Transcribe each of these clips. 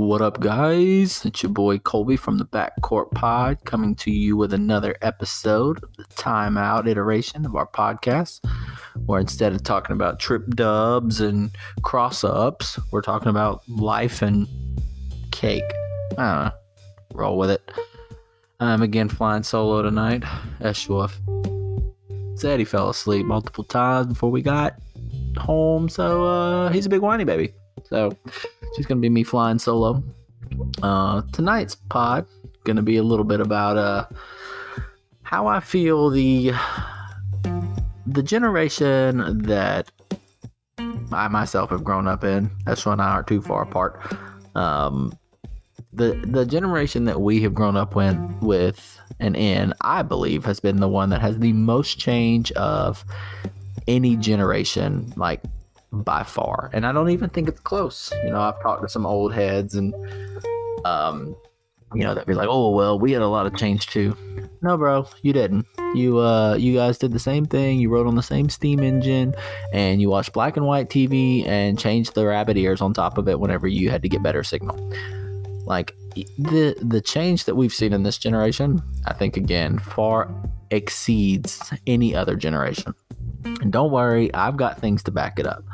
What up, guys? It's your boy Colby from the Backcourt Pod coming to you with another episode of the timeout iteration of our podcast, where instead of talking about trip dubs and cross ups, we're talking about life and cake. I don't know. Roll with it. I'm again flying solo tonight. Eshwaf said he fell asleep multiple times before we got home, so uh, he's a big whiny baby. So she's gonna be me flying solo. Uh, tonight's pod gonna be a little bit about uh, how I feel the the generation that I myself have grown up in. Estro and I aren't too far apart. Um, the the generation that we have grown up with, with and in, I believe, has been the one that has the most change of any generation, like by far. And I don't even think it's close. You know, I've talked to some old heads and um, you know, that'd be like, oh well, we had a lot of change too. No, bro, you didn't. You uh, you guys did the same thing. You rode on the same steam engine, and you watched black and white TV and changed the rabbit ears on top of it whenever you had to get better signal. Like the the change that we've seen in this generation, I think again far exceeds any other generation. And don't worry, I've got things to back it up.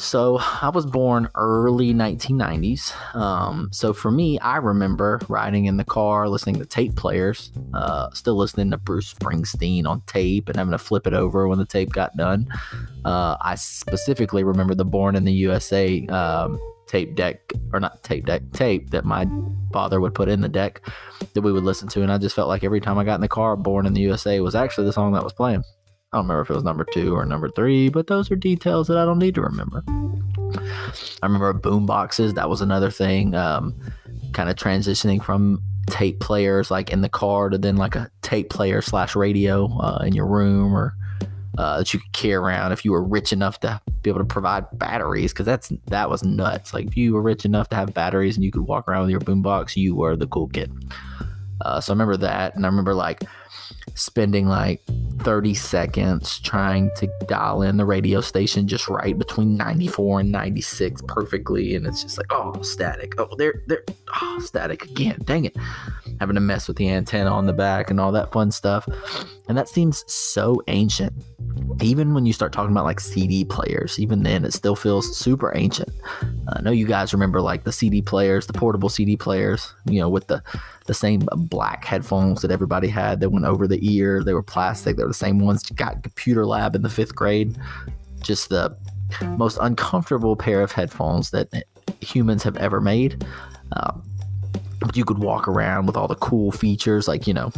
So I was born early 1990s. Um, so for me, I remember riding in the car, listening to tape players, uh, still listening to Bruce Springsteen on tape and having to flip it over when the tape got done. Uh, I specifically remember the Born in the USA um, tape deck, or not tape deck, tape that my father would put in the deck that we would listen to. And I just felt like every time I got in the car, Born in the USA was actually the song that was playing. I don't remember if it was number two or number three, but those are details that I don't need to remember. I remember boom boxes. That was another thing. Um, kind of transitioning from tape players like in the car to then like a tape player slash radio uh, in your room or uh, that you could carry around if you were rich enough to be able to provide batteries because that's that was nuts. Like if you were rich enough to have batteries and you could walk around with your boombox, you were the cool kid. Uh, so I remember that, and I remember like spending like 30 seconds trying to dial in the radio station just right between 94 and 96 perfectly and it's just like oh static. Oh they're they're oh, static again. Dang it. Having to mess with the antenna on the back and all that fun stuff. And that seems so ancient. Even when you start talking about like CD players, even then it still feels super ancient. I know you guys remember like the CD players, the portable CD players, you know, with the the same black headphones that everybody had that went over the ear. They were plastic. They were the same ones you got computer lab in the fifth grade. Just the most uncomfortable pair of headphones that humans have ever made. Uh, you could walk around with all the cool features, like you know,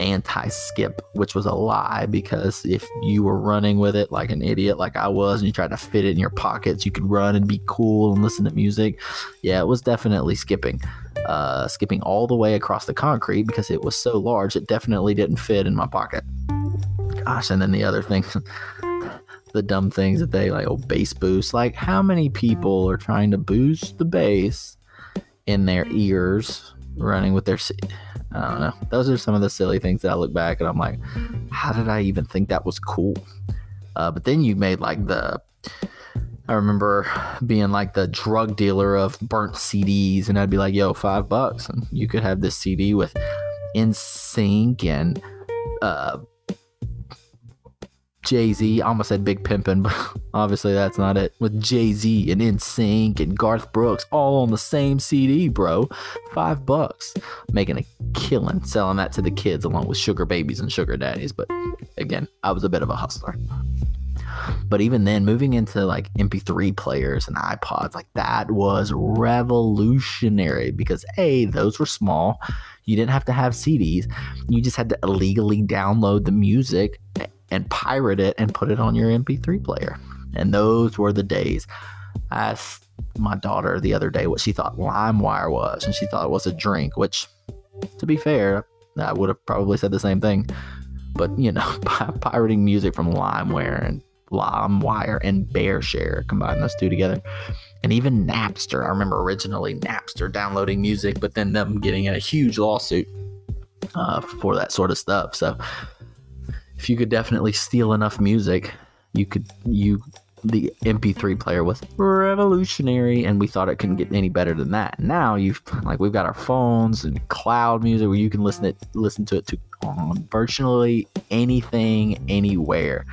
anti skip, which was a lie because if you were running with it like an idiot, like I was, and you tried to fit it in your pockets, you could run and be cool and listen to music. Yeah, it was definitely skipping. Uh, skipping all the way across the concrete because it was so large, it definitely didn't fit in my pocket. Gosh, and then the other things, the dumb things that they like, oh, bass boost. Like, how many people are trying to boost the bass in their ears running with their I don't know. Those are some of the silly things that I look back and I'm like, how did I even think that was cool? Uh, but then you made like the. I remember being like the drug dealer of burnt CDs, and I'd be like, "Yo, five bucks, and you could have this CD with NSYNC and uh, Jay Z. I almost said Big Pimpin', but obviously that's not it. With Jay Z and NSYNC and Garth Brooks all on the same CD, bro. Five bucks. Making a killing selling that to the kids along with sugar babies and sugar daddies. But again, I was a bit of a hustler. But even then, moving into like MP3 players and iPods, like that was revolutionary because A, those were small. You didn't have to have CDs. You just had to illegally download the music and pirate it and put it on your MP3 player. And those were the days. I asked my daughter the other day what she thought LimeWire was, and she thought it was a drink, which, to be fair, I would have probably said the same thing. But, you know, pirating music from LimeWire and LimeWire and BearShare, combine those two together. And even Napster. I remember originally Napster downloading music, but then them getting in a huge lawsuit uh, for that sort of stuff. So, if you could definitely steal enough music, you could you the MP3 player was revolutionary, and we thought it couldn't get any better than that. Now you've like we've got our phones and cloud music where you can listen it listen to it to on virtually anything, anywhere.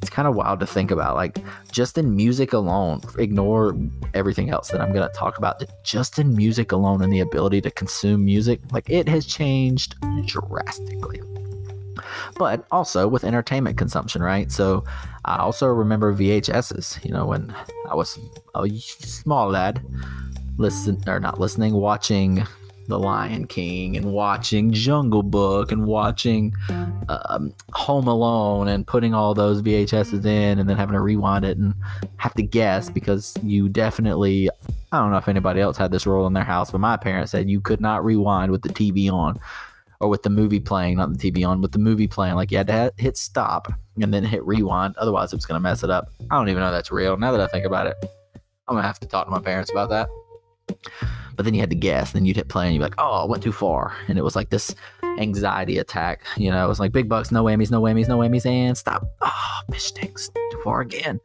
It's kind of wild to think about. Like just in music alone, ignore everything else that I'm gonna talk about. Just in music alone and the ability to consume music, like it has changed drastically but also with entertainment consumption, right? So I also remember VHSs, you know, when I was a small lad, listen or not listening, watching The Lion King and watching Jungle Book and watching um, Home Alone and putting all those VHSs in and then having to rewind it and have to guess because you definitely I don't know if anybody else had this rule in their house, but my parents said you could not rewind with the TV on or with the movie playing, not the TV on, with the movie playing. Like you had to hit stop and then hit rewind. Otherwise, it was going to mess it up. I don't even know that's real. Now that I think about it, I'm going to have to talk to my parents about that. But then you had to guess. and Then you'd hit play and you'd be like, oh, I went too far. And it was like this anxiety attack. You know, it was like big bucks, no whammies, no whammies, no whammies, and stop. Ah, oh, stinks. Too far again.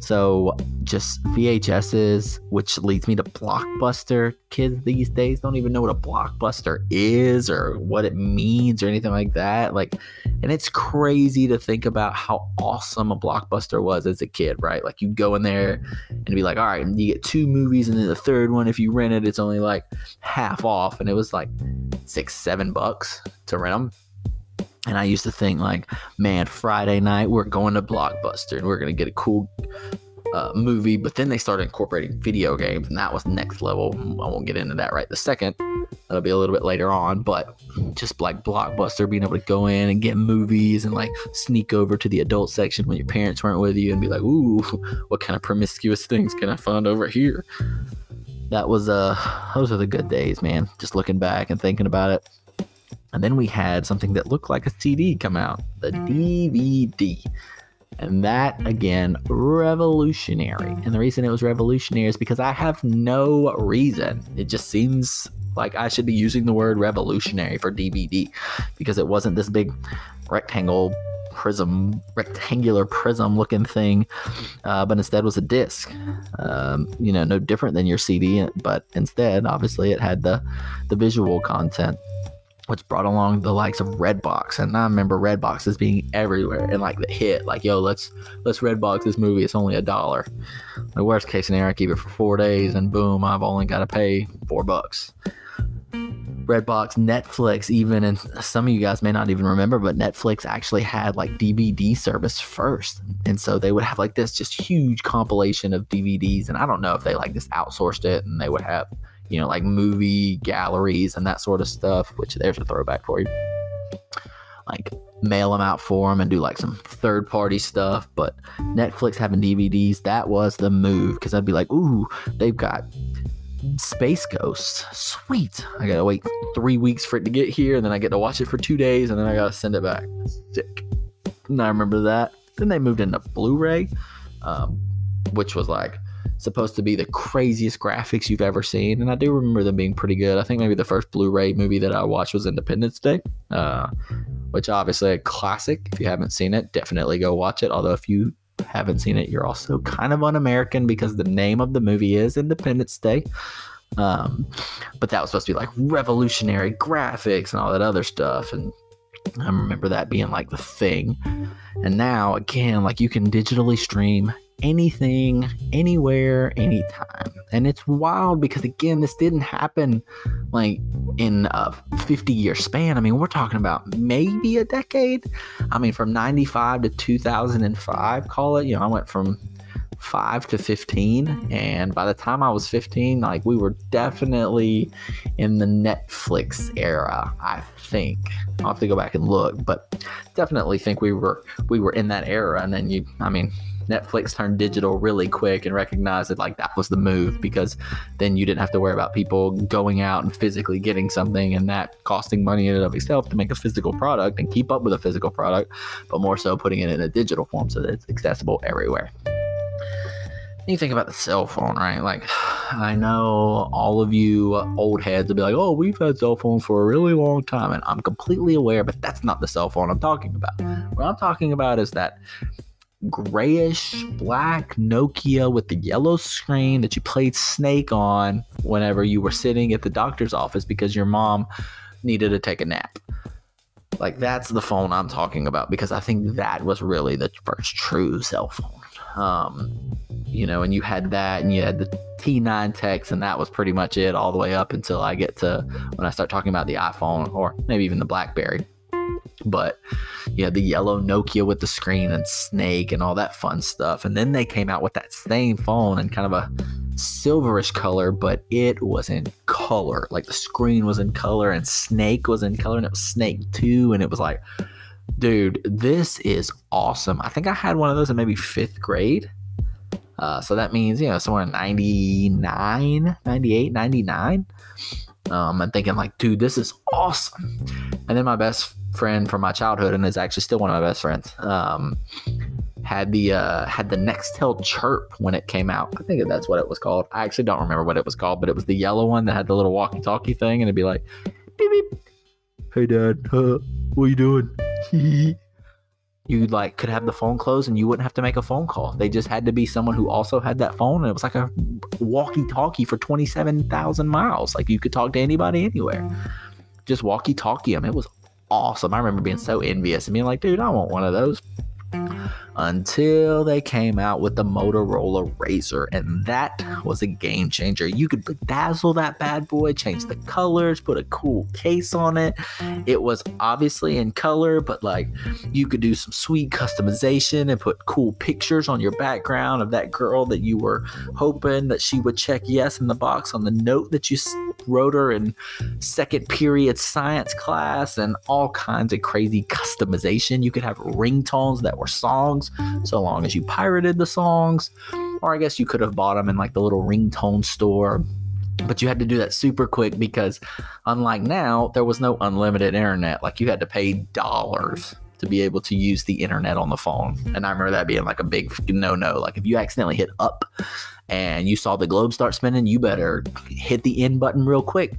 So just VHSs, which leads me to Blockbuster. Kids these days don't even know what a Blockbuster is or what it means or anything like that. Like, and it's crazy to think about how awesome a Blockbuster was as a kid, right? Like you go in there and be like, all right, you get two movies, and then the third one, if you rent it, it's only like half off, and it was like six, seven bucks to rent them and I used to think like, man, Friday night we're going to Blockbuster and we're gonna get a cool uh, movie. But then they started incorporating video games, and that was next level. I won't get into that right the second. That'll be a little bit later on. But just like Blockbuster, being able to go in and get movies and like sneak over to the adult section when your parents weren't with you and be like, ooh, what kind of promiscuous things can I find over here? That was uh, those are the good days, man. Just looking back and thinking about it. And then we had something that looked like a CD come out, the DVD. And that, again, revolutionary. And the reason it was revolutionary is because I have no reason. It just seems like I should be using the word revolutionary for DVD because it wasn't this big rectangle prism, rectangular prism looking thing, uh, but instead was a disc. Um, you know, no different than your CD, but instead, obviously, it had the the visual content which brought along the likes of Redbox, and I remember Redboxes being everywhere and like the hit, like yo, let's let's Redbox this movie. It's only a dollar. The worst case scenario, I keep it for four days, and boom, I've only got to pay four bucks. Redbox, Netflix, even, and some of you guys may not even remember, but Netflix actually had like DVD service first. And so they would have like this just huge compilation of DVDs. And I don't know if they like just outsourced it and they would have you know, like movie galleries and that sort of stuff, which there's a throwback for you. Like mail them out for them and do like some third party stuff. But Netflix having DVDs, that was the move because I'd be like, ooh, they've got Space Ghost. Sweet. I gotta wait three weeks for it to get here, and then I get to watch it for two days, and then I gotta send it back. Sick. And I remember that. Then they moved into Blu ray, um, which was like supposed to be the craziest graphics you've ever seen, and I do remember them being pretty good. I think maybe the first Blu-ray movie that I watched was Independence Day, uh, which obviously a classic. If you haven't seen it, definitely go watch it. Although if you haven't seen it, you're also kind of un-American because the name of the movie is Independence Day. Um, but that was supposed to be like revolutionary graphics and all that other stuff, and I remember that being like the thing. And now, again, like you can digitally stream anything, anywhere, anytime. And it's wild because, again, this didn't happen like in a 50 year span. I mean, we're talking about maybe a decade. I mean, from 95 to 2005, call it. You know, I went from 5 to 15 mm-hmm. and by the time I was 15 like we were definitely in the Netflix era I think I'll have to go back and look but definitely think we were we were in that era and then you I mean Netflix turned digital really quick and recognized that like that was the move because then you didn't have to worry about people going out and physically getting something and that costing money in and of itself to make a physical product and keep up with a physical product, but more so putting it in a digital form so that it's accessible everywhere. you think about the cell phone, right? Like, I know all of you old heads will be like, oh, we've had cell phones for a really long time. And I'm completely aware, but that's not the cell phone I'm talking about. What I'm talking about is that grayish black Nokia with the yellow screen that you played Snake on whenever you were sitting at the doctor's office because your mom needed to take a nap. Like that's the phone I'm talking about because I think that was really the first true cell phone. Um, you know, and you had that, and you had the T9 text, and that was pretty much it all the way up until I get to when I start talking about the iPhone or maybe even the BlackBerry. But had the yellow Nokia with the screen and Snake and all that fun stuff, and then they came out with that same phone and kind of a silverish color, but it was in color. Like the screen was in color, and Snake was in color, and it was Snake 2, and it was like dude, this is awesome. I think I had one of those in maybe fifth grade. Uh, so that means, you know, somewhere in 99, 98, 99. Um, I'm thinking, like, dude, this is awesome. And then my best friend from my childhood, and is actually still one of my best friends, um, had the uh, had the Nextel Chirp when it came out. I think that's what it was called. I actually don't remember what it was called, but it was the yellow one that had the little walkie-talkie thing, and it'd be like, beep beep. Hey, Dad, uh, what are you doing? you like could have the phone closed and you wouldn't have to make a phone call. They just had to be someone who also had that phone and it was like a walkie-talkie for 27,000 miles. Like you could talk to anybody anywhere. Just walkie-talkie them. It was awesome. I remember being so envious and being like, dude, I want one of those until they came out with the Motorola Razr, and that was a game changer. You could bedazzle that bad boy, change the colors, put a cool case on it. It was obviously in color, but like you could do some sweet customization and put cool pictures on your background of that girl that you were hoping that she would check yes in the box on the note that you wrote her in second period science class, and all kinds of crazy customization. You could have ringtones that were songs so long as you pirated the songs. Or I guess you could have bought them in like the little ringtone store. But you had to do that super quick because, unlike now, there was no unlimited internet. Like you had to pay dollars to be able to use the internet on the phone. And I remember that being like a big no no. Like if you accidentally hit up and you saw the globe start spinning, you better hit the end button real quick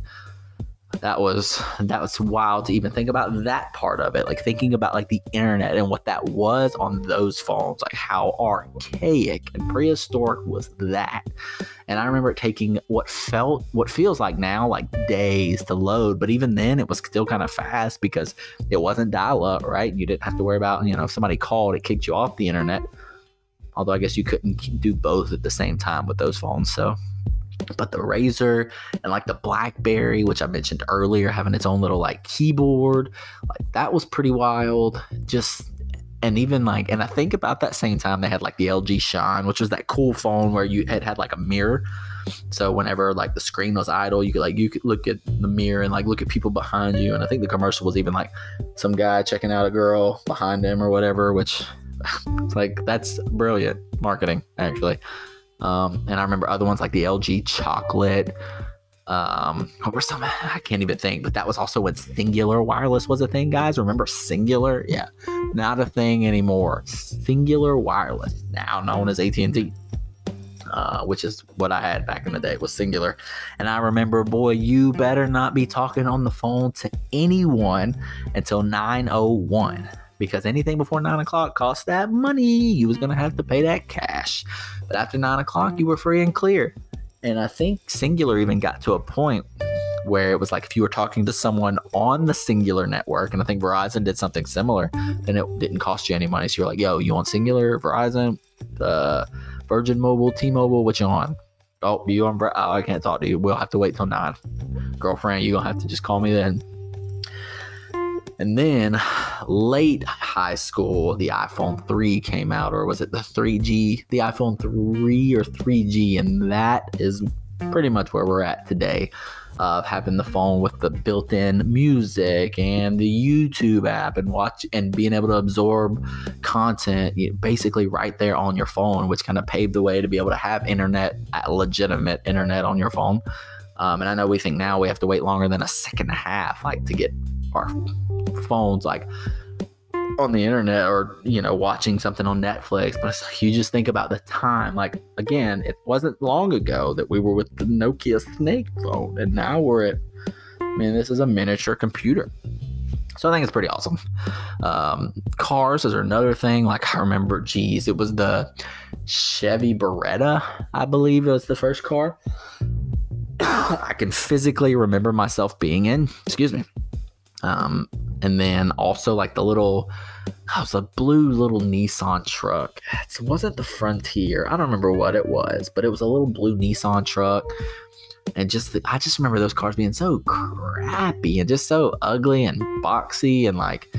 that was that was wild to even think about that part of it like thinking about like the internet and what that was on those phones like how archaic and prehistoric was that. And i remember taking what felt what feels like now like days to load but even then it was still kind of fast because it wasn't dial up right? You didn't have to worry about you know if somebody called it kicked you off the internet although i guess you couldn't do both at the same time with those phones so but the Razr and like the Blackberry, which I mentioned earlier, having its own little like keyboard, like that was pretty wild. Just and even like, and I think about that same time they had like the LG Shine, which was that cool phone where you had had like a mirror. So whenever like the screen was idle, you could like you could look at the mirror and like look at people behind you. And I think the commercial was even like some guy checking out a girl behind him or whatever, which it's like that's brilliant marketing actually. Um, and I remember other ones like the LG chocolate. Um, what were some? I can't even think, but that was also when Cingular Wireless was a thing, guys. Remember Cingular? Yeah, not a thing anymore. Cingular Wireless, now known as AT and T. Uh, which is what I had back in the day was Cingular. And I remember, boy, you better not be talking on the phone to anyone until 901 because anything before nine o'clock cost that money. You was gonna have to pay that cash. But after nine o'clock, you were free and clear. And I think Cingular even got to a point where it was like if you were talking to someone on the Cingular network, and I think Verizon did something similar, then it didn't cost you any money. So you're like, yo, you on Cingular, Verizon, uh, Virgin Mobile, T Mobile, what you on? Oh, you on? Oh, I can't talk to you. We'll have to wait till nine. Girlfriend, you gonna have to just call me then. And then late high school, the iPhone 3 came out, or was it the 3G? The iPhone 3 or 3G, and that is pretty much where we're at today of having the phone with the built-in music and the YouTube app and watch and being able to absorb content basically right there on your phone, which kind of paved the way to be able to have internet, legitimate internet on your phone. Um, and I know we think now we have to wait longer than a second and a half, like to get our phones like on the internet or you know watching something on Netflix but you just think about the time like again it wasn't long ago that we were with the Nokia Snake phone and now we're at I mean this is a miniature computer So I think it's pretty awesome. Um, cars is another thing. Like I remember, geez, it was the Chevy Beretta, I believe it was the first car. I can physically remember myself being in. Excuse me. Um, and then also like the little, oh, it was a blue little Nissan truck. It wasn't the Frontier. I don't remember what it was, but it was a little blue Nissan truck. And just, the, I just remember those cars being so crappy and just so ugly and boxy and like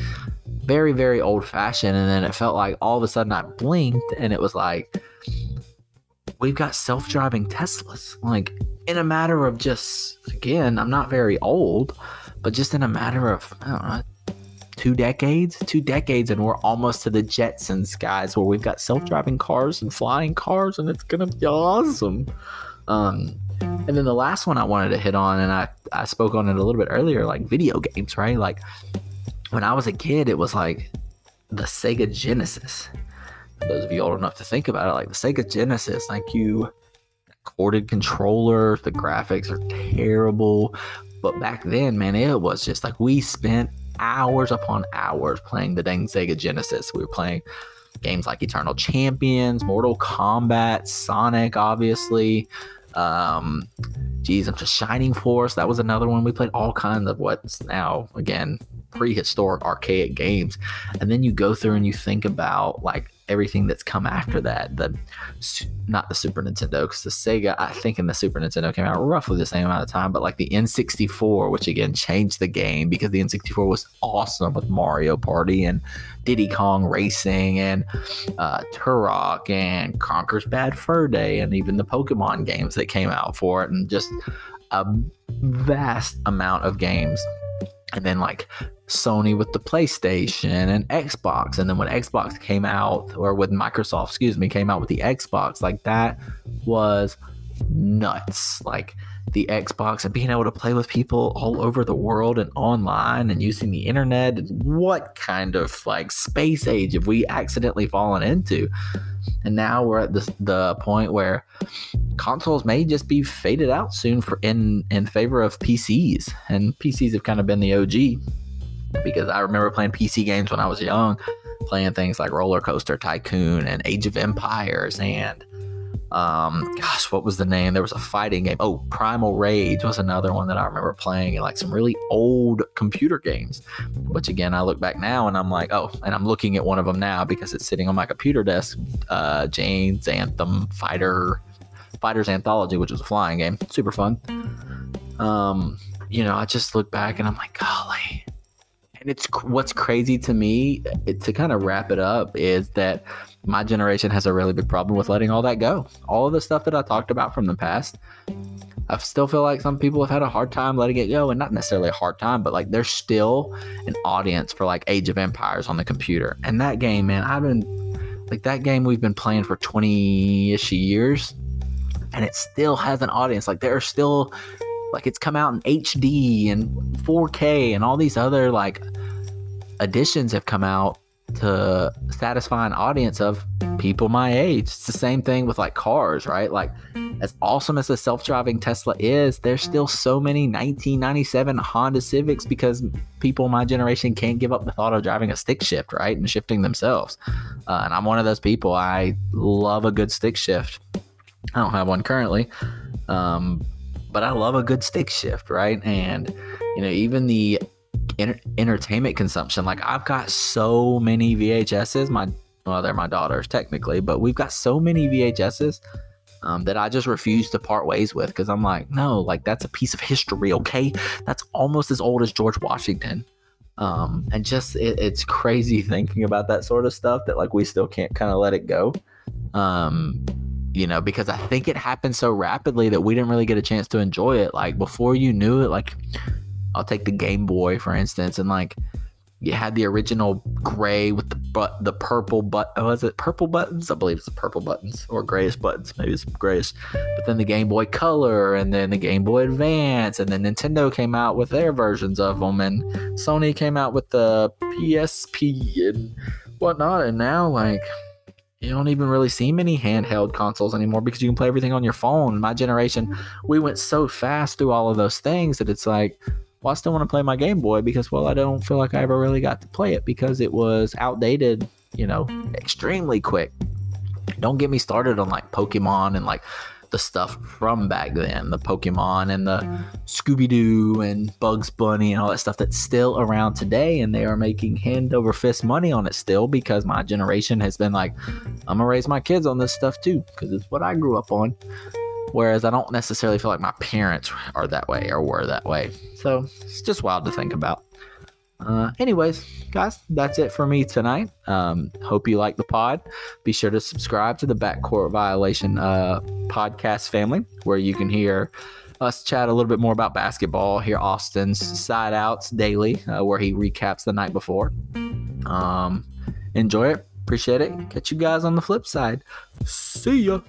very, very old fashioned. And then it felt like all of a sudden I blinked and it was like, we've got self driving Teslas. Like, in a matter of just, again, I'm not very old, but just in a matter of, I don't know, two decades, two decades, and we're almost to the Jetsons, guys, where we've got self driving cars and flying cars, and it's to be awesome. Um, and then the last one I wanted to hit on, and I, I spoke on it a little bit earlier, like video games, right? Like when I was a kid, it was like the Sega Genesis. those of you old enough to think about it, like the Sega Genesis, like you corded controller, the graphics are terrible. But back then, man, it was just like we spent hours upon hours playing the dang Sega Genesis. We were playing games like Eternal Champions, Mortal Kombat, Sonic, obviously. Um, geez, I'm just Shining Force. That was another one. We played all kinds of what's now again prehistoric archaic games, and then you go through and you think about like everything that's come after that. The not the Super Nintendo because the Sega, I think, in the Super Nintendo came out roughly the same amount of time, but like the N64, which again changed the game because the N64 was awesome with Mario Party and Diddy Kong Racing and uh, Turok and Conker's Bad Fur Day and even the Pokemon games that came out for it and just a vast amount of games and then like Sony with the PlayStation and Xbox. And then when Xbox came out, or when Microsoft, excuse me, came out with the Xbox, like that was nuts. Like the Xbox and being able to play with people all over the world and online and using the internet. What kind of like space age have we accidentally fallen into? And now we're at the, the point where consoles may just be faded out soon for in in favor of PCs. And PCs have kind of been the OG because I remember playing PC games when I was young, playing things like Roller Coaster Tycoon and Age of Empires and um gosh what was the name? There was a fighting game. Oh primal rage was another one that i remember playing in like some really old computer games which again i look back now and i'm like oh and i'm looking at one of them now because it's sitting on my computer desk uh jane's anthem fighter fighters anthology which was a flying game super fun. Um you know i just look back and i'm like golly and it's what's crazy to me it, to kind of wrap it up is that my generation has a really big problem with letting all that go. All of the stuff that I talked about from the past, I still feel like some people have had a hard time letting it go, and not necessarily a hard time, but like there's still an audience for like Age of Empires on the computer. And that game, man, I've been like that game we've been playing for 20 ish years, and it still has an audience. Like there are still like it's come out in HD and 4K and all these other like additions have come out to satisfy an audience of people my age. It's the same thing with like cars, right? Like as awesome as a self-driving Tesla is, there's still so many 1997 Honda Civics because people my generation can't give up the thought of driving a stick shift, right? And shifting themselves. Uh, and I'm one of those people. I love a good stick shift. I don't have one currently. Um, but I love a good stick shift, right? And you know, even the entertainment consumption. Like I've got so many VHSs. My well, they're my daughters technically, but we've got so many VHSs um, that I just refuse to part ways with because I'm like, no, like that's a piece of history. Okay, that's almost as old as George Washington. Um, and just it, it's crazy thinking about that sort of stuff that like we still can't kind of let it go. Um, you know, because I think it happened so rapidly that we didn't really get a chance to enjoy it. Like before you knew it, like I'll take the Game Boy for instance, and like you had the original gray with the but the purple but oh, was it purple buttons? I believe it's the purple buttons or grayish buttons. Maybe it's grayish. But then the Game Boy Color and then the Game Boy Advance and then Nintendo came out with their versions of them and Sony came out with the PSP and whatnot. And now like you don't even really see many handheld consoles anymore because you can play everything on your phone. My generation, we went so fast through all of those things that it's like well, I still want to play my Game Boy because, well, I don't feel like I ever really got to play it because it was outdated, you know, extremely quick. Don't get me started on like Pokemon and like the stuff from back then the Pokemon and the Scooby Doo and Bugs Bunny and all that stuff that's still around today. And they are making hand over fist money on it still because my generation has been like, I'm going to raise my kids on this stuff too because it's what I grew up on. Whereas I don't necessarily feel like my parents are that way or were that way. So it's just wild to think about. Uh, anyways, guys, that's it for me tonight. Um, hope you like the pod. Be sure to subscribe to the Backcourt Violation uh, podcast family, where you can hear us chat a little bit more about basketball. Hear Austin's side outs daily, uh, where he recaps the night before. Um, enjoy it. Appreciate it. Catch you guys on the flip side. See ya.